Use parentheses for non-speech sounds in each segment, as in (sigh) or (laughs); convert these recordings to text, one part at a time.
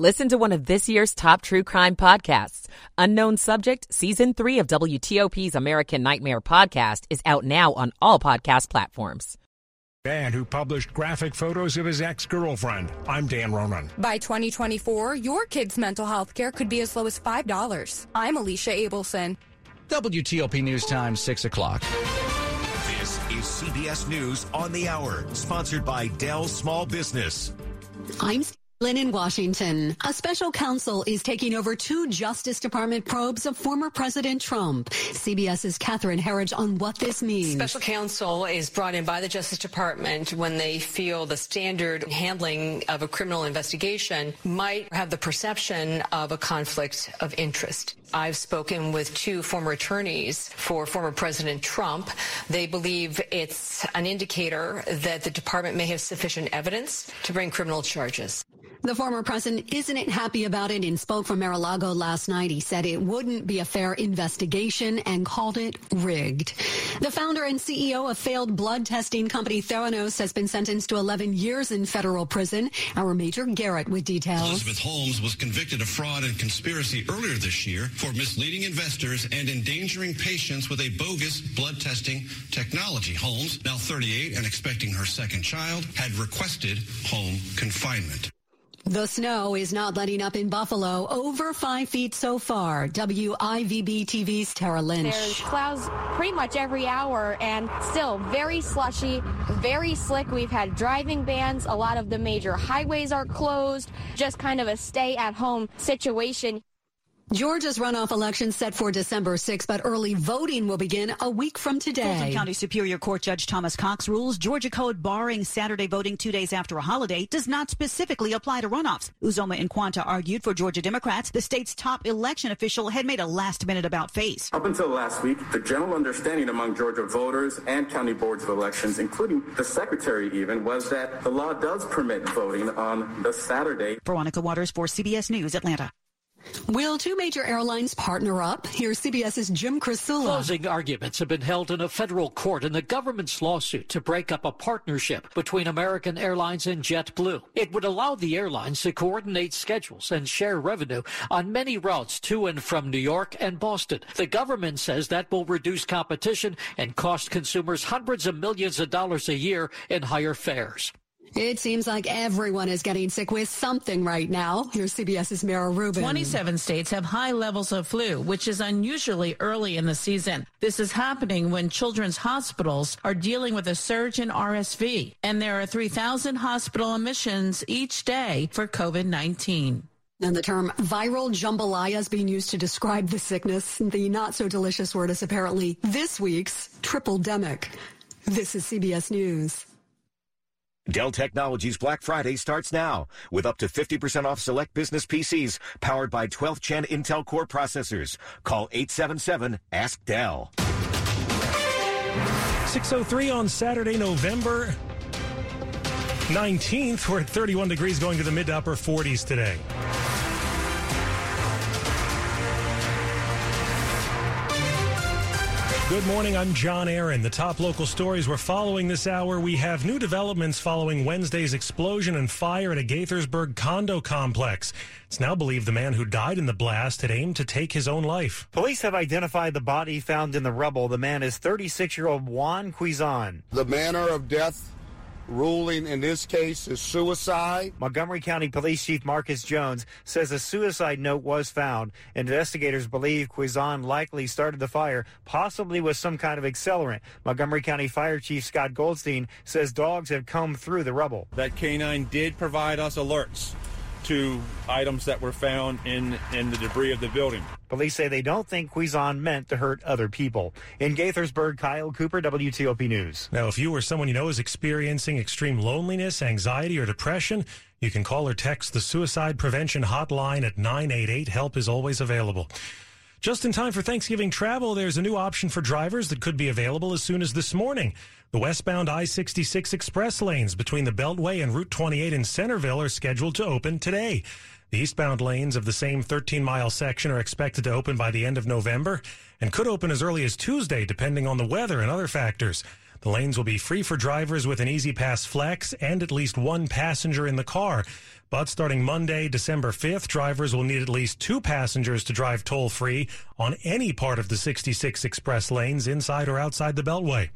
Listen to one of this year's top true crime podcasts. Unknown Subject, Season 3 of WTOP's American Nightmare podcast is out now on all podcast platforms. Man who published graphic photos of his ex girlfriend. I'm Dan Ronan. By 2024, your kid's mental health care could be as low as $5. I'm Alicia Abelson. WTOP News Time, 6 o'clock. This is CBS News on the Hour, sponsored by Dell Small Business. I'm Lynn in Washington. A special counsel is taking over two Justice Department probes of former President Trump. CBS's Catherine Herridge on what this means. Special counsel is brought in by the Justice Department when they feel the standard handling of a criminal investigation might have the perception of a conflict of interest. I've spoken with two former attorneys for former President Trump. They believe it's an indicator that the department may have sufficient evidence to bring criminal charges. The former president isn't happy about it and spoke from Mar-a-Lago last night. He said it wouldn't be a fair investigation and called it rigged. The founder and CEO of failed blood testing company Theranos has been sentenced to 11 years in federal prison. Our Major Garrett with details. Elizabeth Holmes was convicted of fraud and conspiracy earlier this year for misleading investors and endangering patients with a bogus blood testing technology. Holmes, now 38 and expecting her second child, had requested home confinement. The snow is not letting up in Buffalo. Over five feet so far. WIVB TV's Tara Lynch. There's clouds pretty much every hour and still very slushy, very slick. We've had driving bans. A lot of the major highways are closed. Just kind of a stay at home situation. Georgia's runoff election set for December 6, but early voting will begin a week from today. Fulton County Superior Court Judge Thomas Cox rules Georgia code barring Saturday voting two days after a holiday does not specifically apply to runoffs. Uzoma Nkwonta argued for Georgia Democrats. The state's top election official had made a last minute about face. Up until last week, the general understanding among Georgia voters and county boards of elections, including the secretary even, was that the law does permit voting on the Saturday. Veronica Waters for CBS News, Atlanta. Will two major airlines partner up? Here's CBS's Jim Krasula. Closing arguments have been held in a federal court in the government's lawsuit to break up a partnership between American Airlines and JetBlue. It would allow the airlines to coordinate schedules and share revenue on many routes to and from New York and Boston. The government says that will reduce competition and cost consumers hundreds of millions of dollars a year in higher fares. It seems like everyone is getting sick with something right now. Here's CBS's Mara Rubin. 27 states have high levels of flu, which is unusually early in the season. This is happening when children's hospitals are dealing with a surge in RSV, and there are 3,000 hospital admissions each day for COVID-19. And the term viral jambalaya is being used to describe the sickness. The not so delicious word is apparently this week's triple demic. This is CBS News. Dell Technologies Black Friday starts now with up to 50% off select business PCs powered by 12th gen Intel Core processors. Call 877 Ask Dell. 603 on Saturday, November 19th. We're at 31 degrees going to the mid to upper 40s today. Good morning. I'm John Aaron. The top local stories we're following this hour. We have new developments following Wednesday's explosion and fire at a Gaithersburg condo complex. It's now believed the man who died in the blast had aimed to take his own life. Police have identified the body found in the rubble. The man is 36 year old Juan Quizon. The manner of death ruling in this case is suicide. Montgomery County Police Chief Marcus Jones says a suicide note was found. Investigators believe Quizon likely started the fire, possibly with some kind of accelerant. Montgomery County Fire Chief Scott Goldstein says dogs have come through the rubble. That canine did provide us alerts to items that were found in, in the debris of the building. Police say they don't think Quizon meant to hurt other people. In Gaithersburg, Kyle Cooper, WTOP News. Now, if you or someone you know is experiencing extreme loneliness, anxiety, or depression, you can call or text the Suicide Prevention Hotline at 988. Help is always available. Just in time for Thanksgiving travel, there's a new option for drivers that could be available as soon as this morning. The westbound I 66 express lanes between the Beltway and Route 28 in Centreville are scheduled to open today. The eastbound lanes of the same 13 mile section are expected to open by the end of November and could open as early as Tuesday, depending on the weather and other factors. The lanes will be free for drivers with an E-ZPass Flex and at least one passenger in the car. But starting Monday, December 5th, drivers will need at least two passengers to drive toll free on any part of the 66 express lanes inside or outside the Beltway.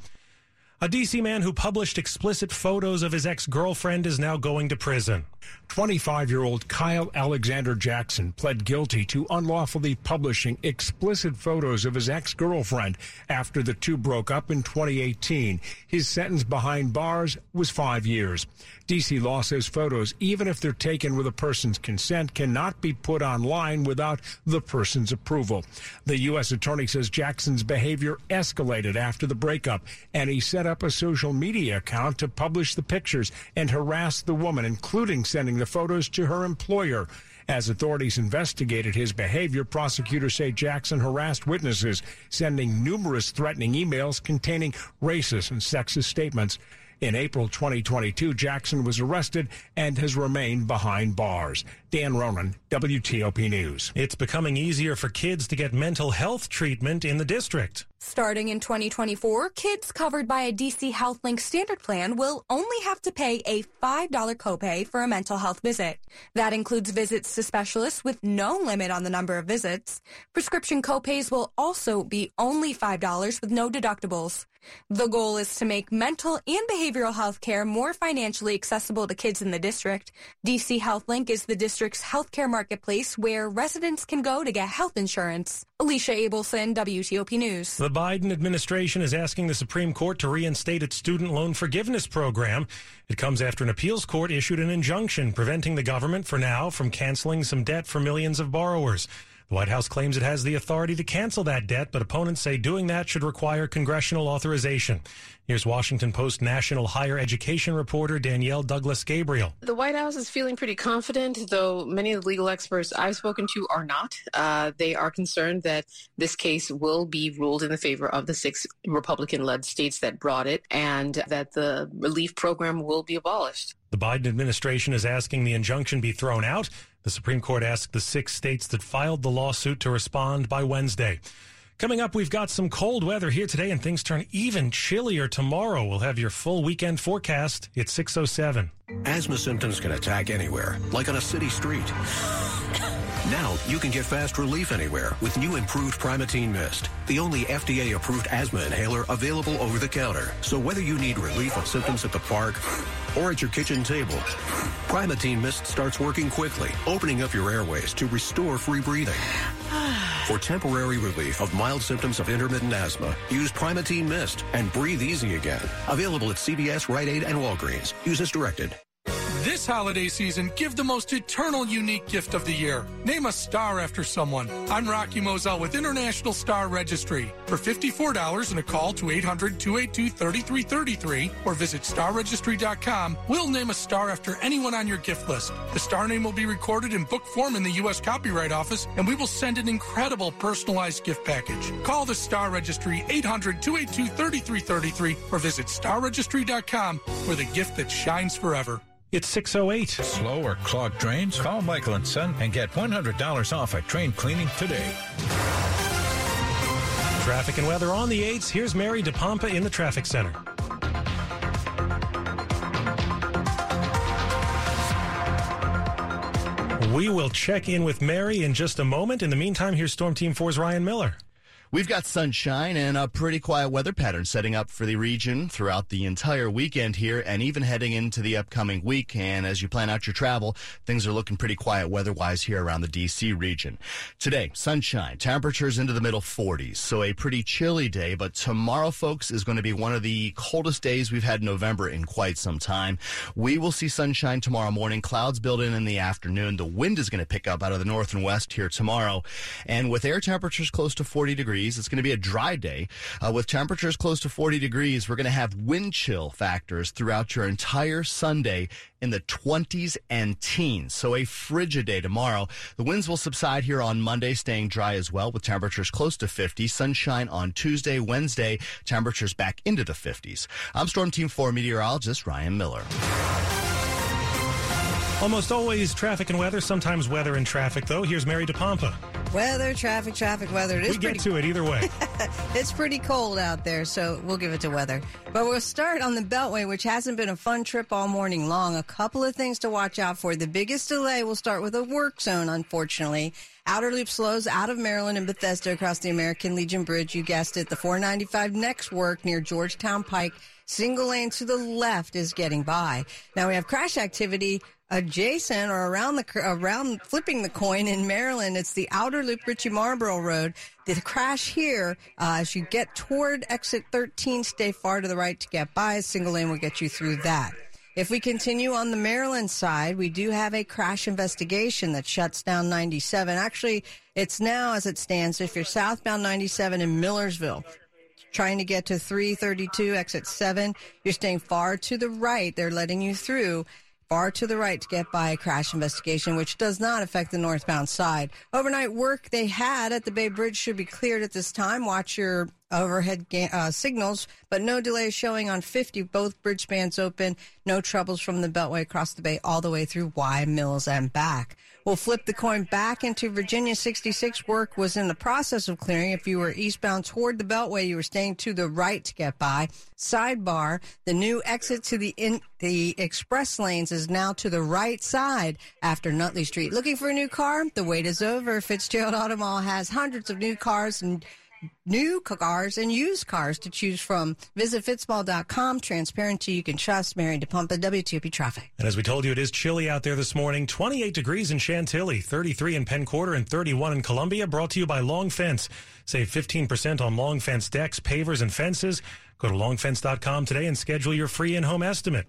A D.C. man who published explicit photos of his ex girlfriend is now going to prison. 25 year old Kyle Alexander Jackson pled guilty to unlawfully publishing explicit photos of his ex girlfriend after the two broke up in 2018. His sentence behind bars was five years. DC law says photos, even if they're taken with a person's consent, cannot be put online without the person's approval. The U.S. attorney says Jackson's behavior escalated after the breakup, and he set up a social media account to publish the pictures and harass the woman, including sending the photos to her employer. As authorities investigated his behavior, prosecutors say Jackson harassed witnesses, sending numerous threatening emails containing racist and sexist statements. In April 2022, Jackson was arrested and has remained behind bars. Dan Ronan, WTOP News. It's becoming easier for kids to get mental health treatment in the district. Starting in 2024, kids covered by a DC HealthLink standard plan will only have to pay a $5 copay for a mental health visit. That includes visits to specialists with no limit on the number of visits. Prescription copays will also be only $5 with no deductibles. The goal is to make mental and behavioral health care more financially accessible to kids in the district. DC HealthLink is the district's healthcare marketplace where residents can go to get health insurance. Alicia Abelson, WTOP News. The Biden administration is asking the Supreme Court to reinstate its student loan forgiveness program. It comes after an appeals court issued an injunction preventing the government for now from canceling some debt for millions of borrowers. The White House claims it has the authority to cancel that debt, but opponents say doing that should require congressional authorization. Here's Washington Post national higher education reporter Danielle Douglas Gabriel. The White House is feeling pretty confident, though many of the legal experts I've spoken to are not. Uh, they are concerned that this case will be ruled in the favor of the six Republican led states that brought it and that the relief program will be abolished. The Biden administration is asking the injunction be thrown out. The Supreme Court asked the six states that filed the lawsuit to respond by Wednesday. Coming up, we've got some cold weather here today, and things turn even chillier tomorrow. We'll have your full weekend forecast. It's 607. Asthma symptoms can attack anywhere, like on a city street. (coughs) Now you can get fast relief anywhere with new improved Primatene Mist, the only FDA-approved asthma inhaler available over the counter. So whether you need relief of symptoms at the park or at your kitchen table, Primatene Mist starts working quickly, opening up your airways to restore free breathing. For temporary relief of mild symptoms of intermittent asthma, use Primatene Mist and breathe easy again. Available at CVS, Rite Aid, and Walgreens. Use as directed. This holiday season, give the most eternal unique gift of the year. Name a star after someone. I'm Rocky Moselle with International Star Registry. For $54 and a call to 800 282 3333 or visit starregistry.com, we'll name a star after anyone on your gift list. The star name will be recorded in book form in the U.S. Copyright Office, and we will send an incredible personalized gift package. Call the Star Registry 800 282 3333 or visit starregistry.com for the gift that shines forever. It's 608. Slow or clogged drains? Call Michael and Son and get $100 off at train cleaning today. Traffic and weather on the 8s. Here's Mary DePompa in the traffic center. We will check in with Mary in just a moment. In the meantime, here's Storm Team 4's Ryan Miller. We've got sunshine and a pretty quiet weather pattern setting up for the region throughout the entire weekend here and even heading into the upcoming week. And as you plan out your travel, things are looking pretty quiet weather-wise here around the DC region. Today, sunshine, temperatures into the middle 40s. So a pretty chilly day, but tomorrow, folks, is going to be one of the coldest days we've had in November in quite some time. We will see sunshine tomorrow morning. Clouds build in in the afternoon. The wind is going to pick up out of the north and west here tomorrow. And with air temperatures close to 40 degrees, degrees. It's going to be a dry day uh, with temperatures close to 40 degrees. We're going to have wind chill factors throughout your entire Sunday in the 20s and teens. So a frigid day tomorrow. The winds will subside here on Monday, staying dry as well with temperatures close to 50. Sunshine on Tuesday, Wednesday, temperatures back into the 50s. I'm Storm Team 4 meteorologist Ryan Miller. Almost always traffic and weather, sometimes weather and traffic, though. Here's Mary DePompa. Weather, traffic, traffic, weather. It is we get to it either way. (laughs) it's pretty cold out there, so we'll give it to weather. But we'll start on the Beltway, which hasn't been a fun trip all morning long. A couple of things to watch out for. The biggest delay will start with a work zone, unfortunately. Outer loop slows out of Maryland and Bethesda across the American Legion Bridge. You guessed it. The 495 next work near Georgetown Pike. Single lane to the left is getting by. Now we have crash activity adjacent or around the around flipping the coin in Maryland. It's the outer loop Ritchie Marlboro Road. The crash here, uh, as you get toward exit 13, stay far to the right to get by. A single lane will get you through that. If we continue on the Maryland side, we do have a crash investigation that shuts down 97. Actually, it's now as it stands. If you're southbound 97 in Millersville, trying to get to 332 exit 7, you're staying far to the right. They're letting you through far to the right to get by a crash investigation, which does not affect the northbound side. Overnight work they had at the Bay Bridge should be cleared at this time. Watch your overhead ga- uh, signals, but no delays showing on 50. Both bridge spans open. No troubles from the Beltway across the bay all the way through Wye Mills and back. We'll flip the coin back into Virginia 66. Work was in the process of clearing. If you were eastbound toward the Beltway, you were staying to the right to get by. Sidebar, the new exit to the in, the express lanes is now to the right side after Nutley Street. Looking for a new car? The wait is over. Fitzgerald Auto Mall has hundreds of new cars and new cars and used cars to choose from. Visit fitzmall.com. Transparency you can trust. Mary DePompa, WTOP Traffic. And as we told you, it is chilly out there this morning. 28 degrees in Chantilly, 33 in Penn Quarter, and 31 in Columbia. Brought to you by Long Fence. Save 15% on Long Fence decks, pavers, and fences. Go to longfence.com today and schedule your free in-home estimate.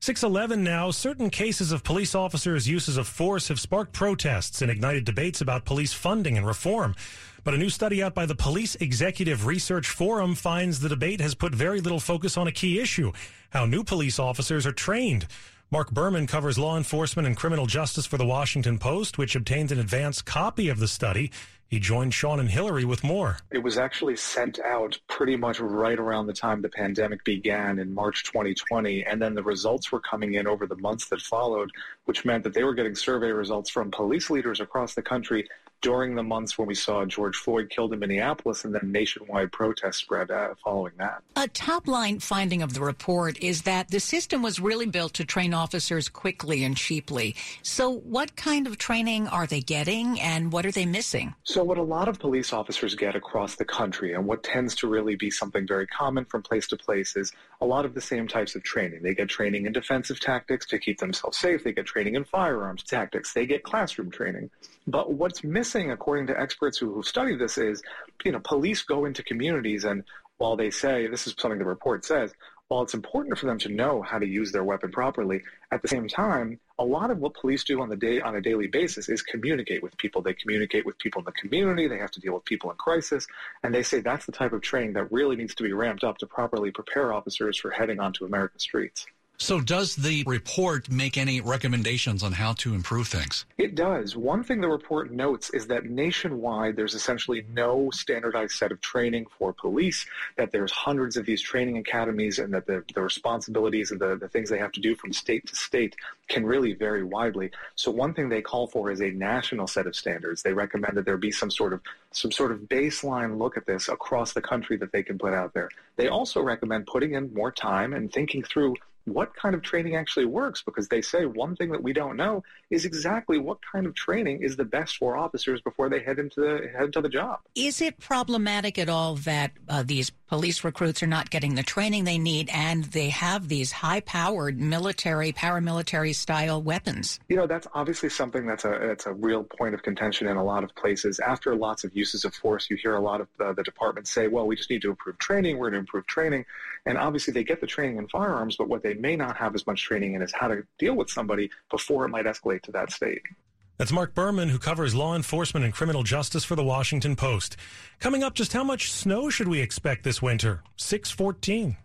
611 now, certain cases of police officers' uses of force have sparked protests and ignited debates about police funding and reform. But a new study out by the Police Executive Research Forum finds the debate has put very little focus on a key issue how new police officers are trained. Mark Berman covers law enforcement and criminal justice for the Washington Post, which obtained an advance copy of the study. He joined Sean and Hillary with more. It was actually sent out pretty much right around the time the pandemic began in March 2020. And then the results were coming in over the months that followed, which meant that they were getting survey results from police leaders across the country during the months when we saw George Floyd killed in Minneapolis and then nationwide protests spread uh, following that. A top line finding of the report is that the system was really built to train officers quickly and cheaply. So, what kind of training are they getting and what are they missing? So, what a lot of police officers get across the country, and what tends to really be something very common from place to place, is a lot of the same types of training. They get training in defensive tactics to keep themselves safe, they get training in firearms tactics, they get classroom training. But what's missing, according to experts who, have studied this, is you know police go into communities and while they say this is something the report says, while it's important for them to know how to use their weapon properly, at the same time, a lot of what police do on the day on a daily basis is communicate with people. They communicate with people in the community. They have to deal with people in crisis, and they say that's the type of training that really needs to be ramped up to properly prepare officers for heading onto American streets. So, does the report make any recommendations on how to improve things? It does. One thing the report notes is that nationwide there's essentially no standardized set of training for police, that there's hundreds of these training academies, and that the, the responsibilities and the, the things they have to do from state to state can really vary widely. So, one thing they call for is a national set of standards. They recommend that there be some sort of some sort of baseline look at this across the country that they can put out there. They also recommend putting in more time and thinking through what kind of training actually works because they say one thing that we don't know is exactly what kind of training is the best for officers before they head into the head into the job. Is it problematic at all that uh, these police recruits are not getting the training they need and they have these high-powered military paramilitary style weapons? You know, that's obviously something that's a that's a real point of contention in a lot of places. After lots of uses of force, you hear a lot of uh, the departments say, "Well, we just need to improve training. We're going to improve training." And obviously they get the training in firearms, but what they may not have as much training in is how to deal with somebody before it might escalate to that state. That's Mark Berman, who covers law enforcement and criminal justice for the Washington Post. Coming up, just how much snow should we expect this winter? 614.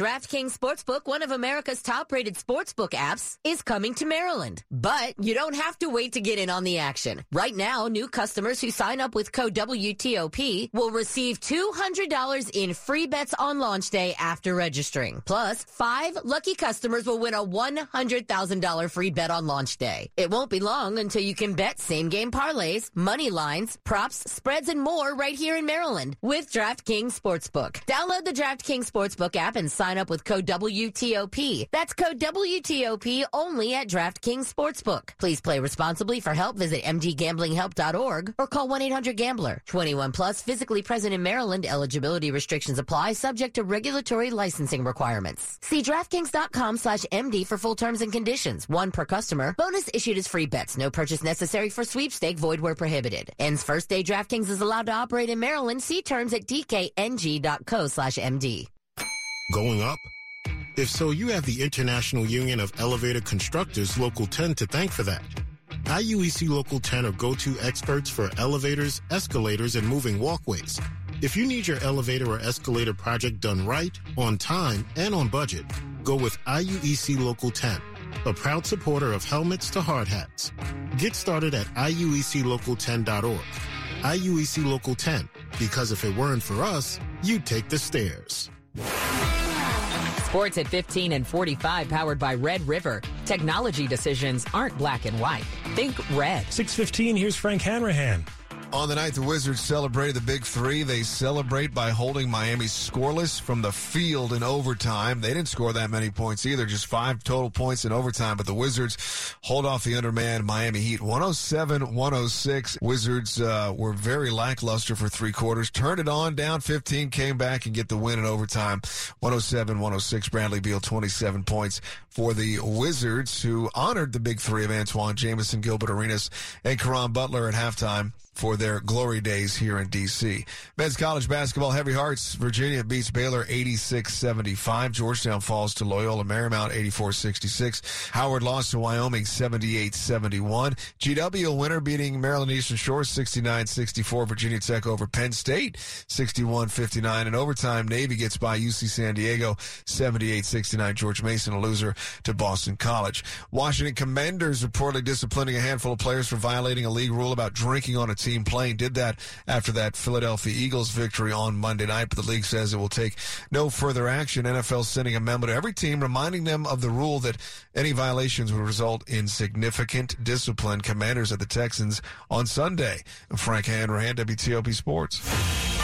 DraftKings Sportsbook, one of America's top rated sportsbook apps, is coming to Maryland. But you don't have to wait to get in on the action. Right now, new customers who sign up with code WTOP will receive $200 in free bets on launch day after registering. Plus, five lucky customers will win a $100,000 free bet on launch day. It won't be long until you can bet same game parlays, money lines, props, spreads, and more right here in Maryland with DraftKings Sportsbook. Download the DraftKings Sportsbook app and sign up with code WTOP. That's code WTOP only at DraftKings Sportsbook. Please play responsibly. For help, visit mdgamblinghelp.org or call 1-800-GAMBLER. 21 plus, physically present in Maryland. Eligibility restrictions apply, subject to regulatory licensing requirements. See DraftKings.com slash MD for full terms and conditions. One per customer. Bonus issued as free bets. No purchase necessary for sweepstake. Void where prohibited. Ends first day DraftKings is allowed to operate in Maryland. See terms at dkng.co slash MD. Going up? If so, you have the International Union of Elevator Constructors Local 10 to thank for that. IUEC Local 10 are go-to experts for elevators, escalators, and moving walkways. If you need your elevator or escalator project done right, on time, and on budget, go with IUEC Local 10, a proud supporter of helmets to hard hats. Get started at IUECLocal10.org. IUEC Local 10, because if it weren't for us, you'd take the stairs. Sports at 15 and 45 powered by Red River. Technology decisions aren't black and white. Think red. 615, here's Frank Hanrahan. On the night the Wizards celebrated the big three, they celebrate by holding Miami scoreless from the field in overtime. They didn't score that many points either, just five total points in overtime, but the Wizards hold off the undermanned Miami Heat 107 106. Wizards uh, were very lackluster for three quarters, turned it on, down 15, came back and get the win in overtime 107 106. Bradley Beal 27 points for the Wizards, who honored the big three of Antoine Jamison, Gilbert Arenas, and Caron Butler at halftime for their glory days here in D.C. Men's college basketball, Heavy Hearts, Virginia beats Baylor 86-75. Georgetown falls to Loyola Marymount 84-66. Howard lost to Wyoming 78-71. GW winner beating Maryland Eastern Shore 69-64. Virginia Tech over Penn State 61-59. In overtime, Navy gets by UC San Diego 78-69. George Mason a loser to Boston College. Washington Commanders reportedly disciplining a handful of players for violating a league rule about drinking on a team playing Did that after that Philadelphia Eagles victory on Monday night, but the league says it will take no further action. NFL sending a memo to every team reminding them of the rule that any violations would result in significant discipline. Commanders at the Texans on Sunday. Frank Hanrahan, WTOP Sports.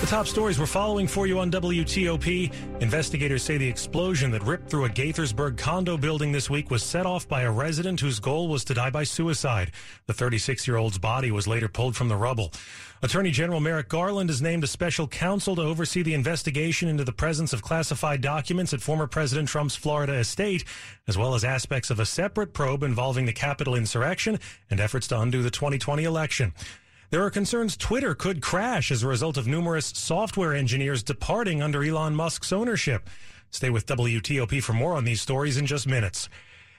The top stories we're following for you on WTOP. Investigators say the explosion that ripped through a Gaithersburg condo building this week was set off by a resident whose goal was to die by suicide. The 36 year old's body was later pulled from the rubble. Attorney General Merrick Garland has named a special counsel to oversee the investigation into the presence of classified documents at former President Trump's Florida estate, as well as aspects of a separate probe involving the Capitol insurrection and efforts to undo the 2020 election. There are concerns Twitter could crash as a result of numerous software engineers departing under Elon Musk's ownership. Stay with WTOP for more on these stories in just minutes.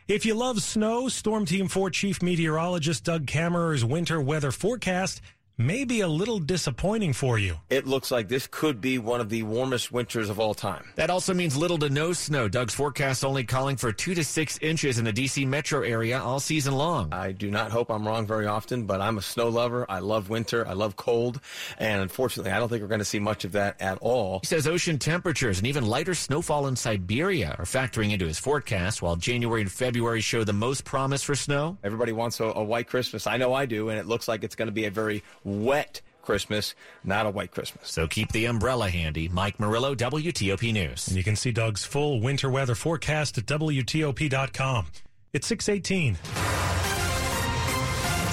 If you love snow, Storm Team 4 Chief Meteorologist Doug Kammerer's winter weather forecast may be a little disappointing for you. It looks like this could be one of the warmest winters of all time. That also means little to no snow. Doug's forecast only calling for two to six inches in the D.C. metro area all season long. I do not hope I'm wrong very often, but I'm a snow lover. I love winter. I love cold. And unfortunately, I don't think we're going to see much of that at all. He says ocean temperatures and even lighter snowfall in Siberia are factoring into his forecast, while January and February show the most promise for snow. Everybody wants a, a white Christmas. I know I do, and it looks like it's going to be a very wet Christmas, not a white Christmas. So keep the umbrella handy. Mike Murillo, WTOP News. And you can see Doug's full winter weather forecast at WTOP.com. It's 618.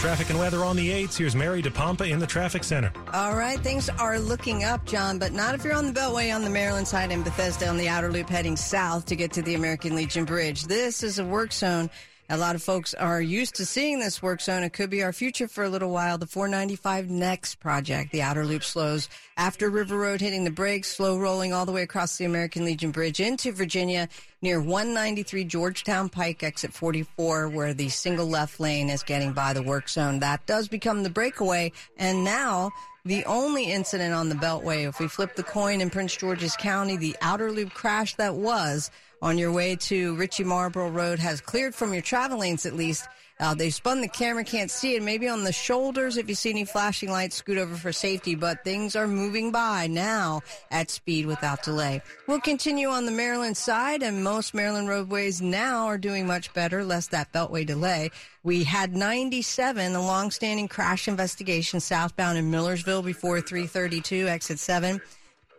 Traffic and weather on the 8s. Here's Mary DePompa in the traffic center. All right, things are looking up, John, but not if you're on the Beltway on the Maryland side and Bethesda on the outer loop heading south to get to the American Legion Bridge. This is a work zone A lot of folks are used to seeing this work zone. It could be our future for a little while. The 495 Next project, the outer loop slows after River Road hitting the brakes, slow rolling all the way across the American Legion Bridge into Virginia near 193 Georgetown Pike, exit 44, where the single left lane is getting by the work zone. That does become the breakaway. And now the only incident on the Beltway, if we flip the coin in Prince George's County, the outer loop crash that was on your way to Ritchie Marlboro Road has cleared from your travel lanes at least. Uh, they spun the camera, can't see it. Maybe on the shoulders, if you see any flashing lights, scoot over for safety. But things are moving by now at speed without delay. We'll continue on the Maryland side, and most Maryland roadways now are doing much better, less that beltway delay. We had 97, a long-standing crash investigation southbound in Millersville before 332, exit 7.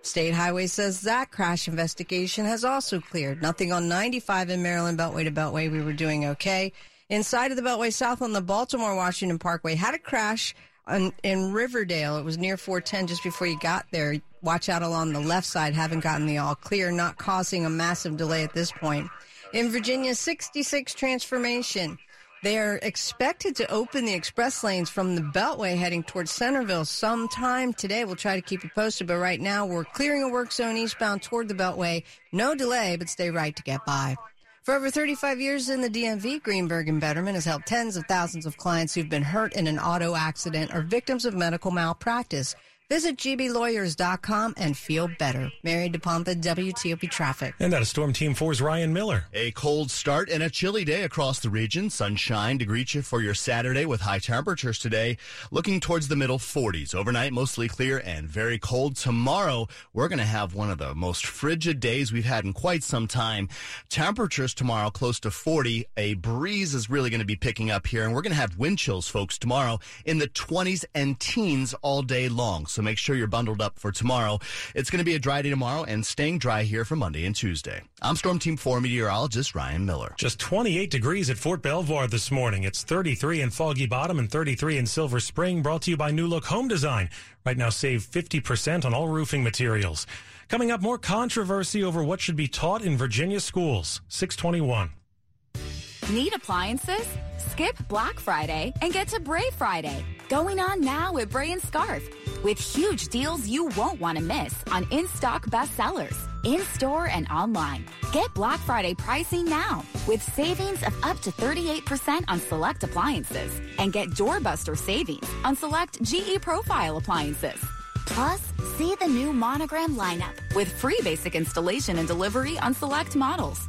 State Highway says that crash investigation has also cleared. Nothing on 95 in Maryland, Beltway to Beltway. We were doing okay. Inside of the Beltway South on the Baltimore Washington Parkway had a crash on, in Riverdale. It was near 410 just before you got there. Watch out along the left side. Haven't gotten the all clear, not causing a massive delay at this point. In Virginia, 66 transformation. They are expected to open the express lanes from the Beltway heading towards Centreville sometime today. We'll try to keep you posted, but right now we're clearing a work zone eastbound toward the Beltway. No delay, but stay right to get by. For over 35 years in the DMV, Greenberg and Bederman has helped tens of thousands of clients who've been hurt in an auto accident or victims of medical malpractice. Visit gblawyers.com and feel better. Mary DePompa, WTOP Traffic. And that is Storm Team 4's Ryan Miller. A cold start and a chilly day across the region. Sunshine to greet you for your Saturday with high temperatures today. Looking towards the middle 40s. Overnight, mostly clear and very cold. Tomorrow, we're going to have one of the most frigid days we've had in quite some time. Temperatures tomorrow close to 40. A breeze is really going to be picking up here, and we're going to have wind chills, folks, tomorrow in the 20s and teens all day long. So make sure you're bundled up for tomorrow. It's going to be a dry day tomorrow and staying dry here for Monday and Tuesday. I'm Storm Team 4 meteorologist Ryan Miller. Just 28 degrees at Fort Belvoir this morning. It's 33 in Foggy Bottom and 33 in Silver Spring. Brought to you by New Look Home Design. Right now, save 50% on all roofing materials. Coming up, more controversy over what should be taught in Virginia schools. 621. Need appliances? Skip Black Friday and get to Bray Friday. Going on now at Bray and Scarf with huge deals you won't want to miss on in-stock bestsellers, in-store and online. Get Black Friday pricing now with savings of up to 38% on select appliances and get doorbuster savings on select GE Profile appliances. Plus, see the new monogram lineup with free basic installation and delivery on select models.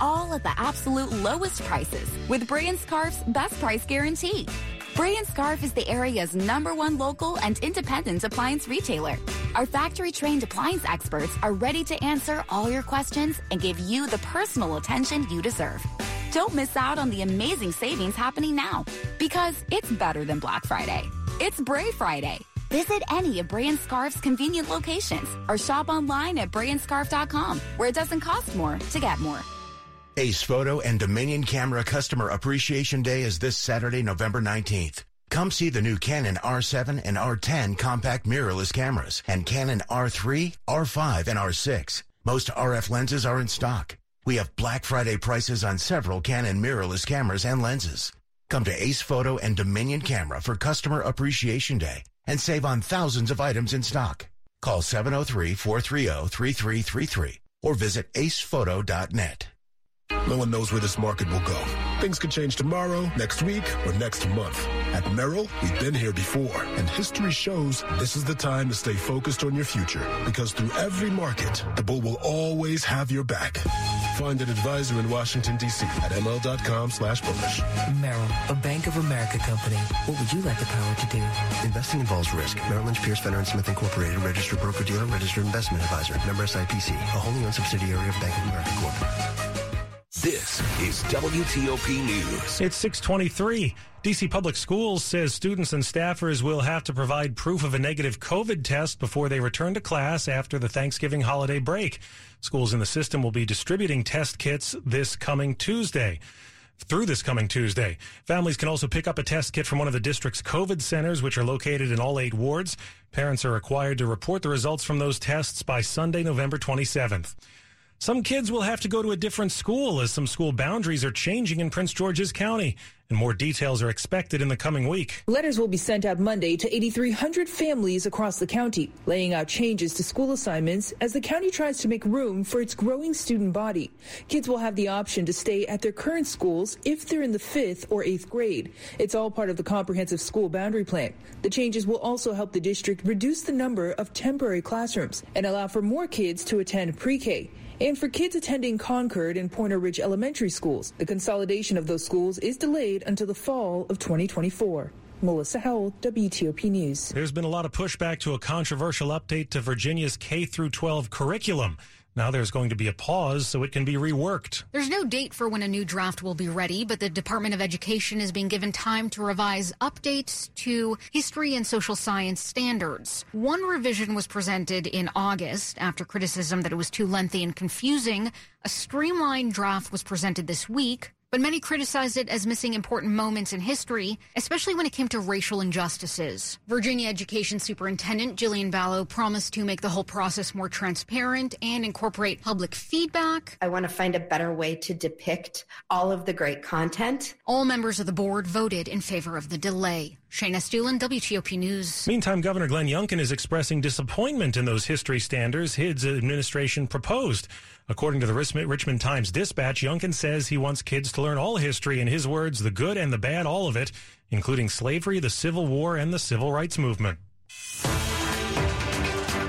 All at the absolute lowest prices with Bray and Scarf's best price guarantee. Bray and Scarf is the area's number one local and independent appliance retailer. Our factory trained appliance experts are ready to answer all your questions and give you the personal attention you deserve. Don't miss out on the amazing savings happening now because it's better than Black Friday. It's Bray Friday. Visit any of Bray and Scarf's convenient locations or shop online at brayandscarf.com where it doesn't cost more to get more. Ace Photo and Dominion Camera Customer Appreciation Day is this Saturday, November 19th. Come see the new Canon R7 and R10 compact mirrorless cameras and Canon R3, R5, and R6. Most RF lenses are in stock. We have Black Friday prices on several Canon mirrorless cameras and lenses. Come to Ace Photo and Dominion Camera for Customer Appreciation Day and save on thousands of items in stock. Call 703-430-3333 or visit acephoto.net. No one knows where this market will go. Things could change tomorrow, next week, or next month. At Merrill, we've been here before, and history shows this is the time to stay focused on your future. Because through every market, the bull will always have your back. Find an advisor in Washington, D.C. at ml.com slash bullish. Merrill, a Bank of America company. What would you like the power to do? Investing involves risk. Merrill Lynch, Pierce, Fenner & Smith Incorporated, registered broker-dealer, registered investment advisor. Member SIPC, a wholly owned subsidiary of Bank of America Corp. This is WTOP News. It's 623. DC Public Schools says students and staffers will have to provide proof of a negative COVID test before they return to class after the Thanksgiving holiday break. Schools in the system will be distributing test kits this coming Tuesday. Through this coming Tuesday. Families can also pick up a test kit from one of the district's COVID centers, which are located in all eight wards. Parents are required to report the results from those tests by Sunday, November 27th. Some kids will have to go to a different school as some school boundaries are changing in Prince George's County, and more details are expected in the coming week. Letters will be sent out Monday to 8,300 families across the county, laying out changes to school assignments as the county tries to make room for its growing student body. Kids will have the option to stay at their current schools if they're in the fifth or eighth grade. It's all part of the comprehensive school boundary plan. The changes will also help the district reduce the number of temporary classrooms and allow for more kids to attend pre-K. And for kids attending Concord and Pointer Ridge elementary schools, the consolidation of those schools is delayed until the fall of 2024. Melissa Howell, WTOP News. There's been a lot of pushback to a controversial update to Virginia's K through 12 curriculum. Now there's going to be a pause so it can be reworked. There's no date for when a new draft will be ready, but the Department of Education is being given time to revise updates to history and social science standards. One revision was presented in August after criticism that it was too lengthy and confusing. A streamlined draft was presented this week. But many criticized it as missing important moments in history, especially when it came to racial injustices. Virginia Education Superintendent Jillian Balow promised to make the whole process more transparent and incorporate public feedback. I want to find a better way to depict all of the great content. All members of the board voted in favor of the delay. Shayna Estulin, WTOP News. Meantime, Governor Glenn Youngkin is expressing disappointment in those history standards his administration proposed. According to the Richmond Times Dispatch, Youngkin says he wants kids to learn all history, in his words, the good and the bad, all of it, including slavery, the Civil War, and the Civil Rights Movement.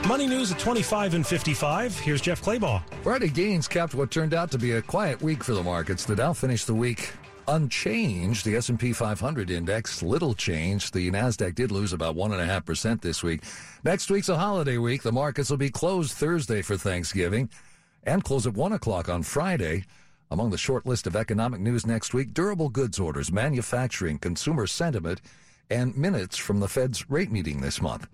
Money news at 25 and 55. Here's Jeff Clabaugh. Friday gains capped what turned out to be a quiet week for the markets. The Dow finished the week unchanged. The S&P 500 index, little change. The Nasdaq did lose about one and a half percent this week. Next week's a holiday week. The markets will be closed Thursday for Thanksgiving and close at 1 o'clock on Friday. Among the short list of economic news next week, durable goods orders, manufacturing, consumer sentiment, and minutes from the Fed's rate meeting this month.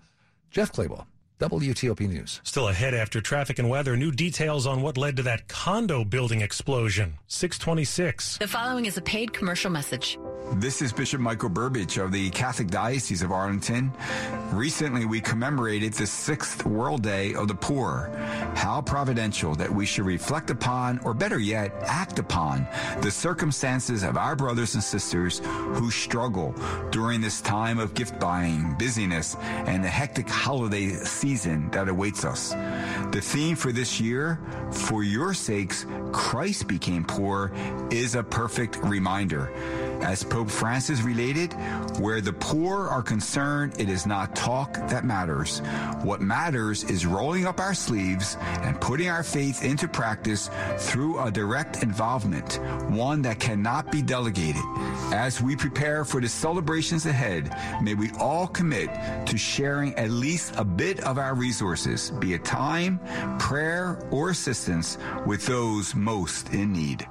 Jeff Clabaugh. WTOP News. Still ahead after traffic and weather, new details on what led to that condo building explosion. 626. The following is a paid commercial message. This is Bishop Michael Burbidge of the Catholic Diocese of Arlington. Recently, we commemorated the sixth World Day of the Poor. How providential that we should reflect upon, or better yet, act upon, the circumstances of our brothers and sisters who struggle during this time of gift buying, busyness, and the hectic holiday season that awaits us. The theme for this year, for your sakes, Christ became poor, is a perfect reminder. As Pope Francis related, where the poor are concerned, it is not talk that matters. What matters is rolling up our sleeves and putting our faith into practice through a direct involvement, one that cannot be delegated. As we prepare for the celebrations ahead, may we all commit to sharing at least a bit of our resources, be it time, prayer, or assistance, with those most in need.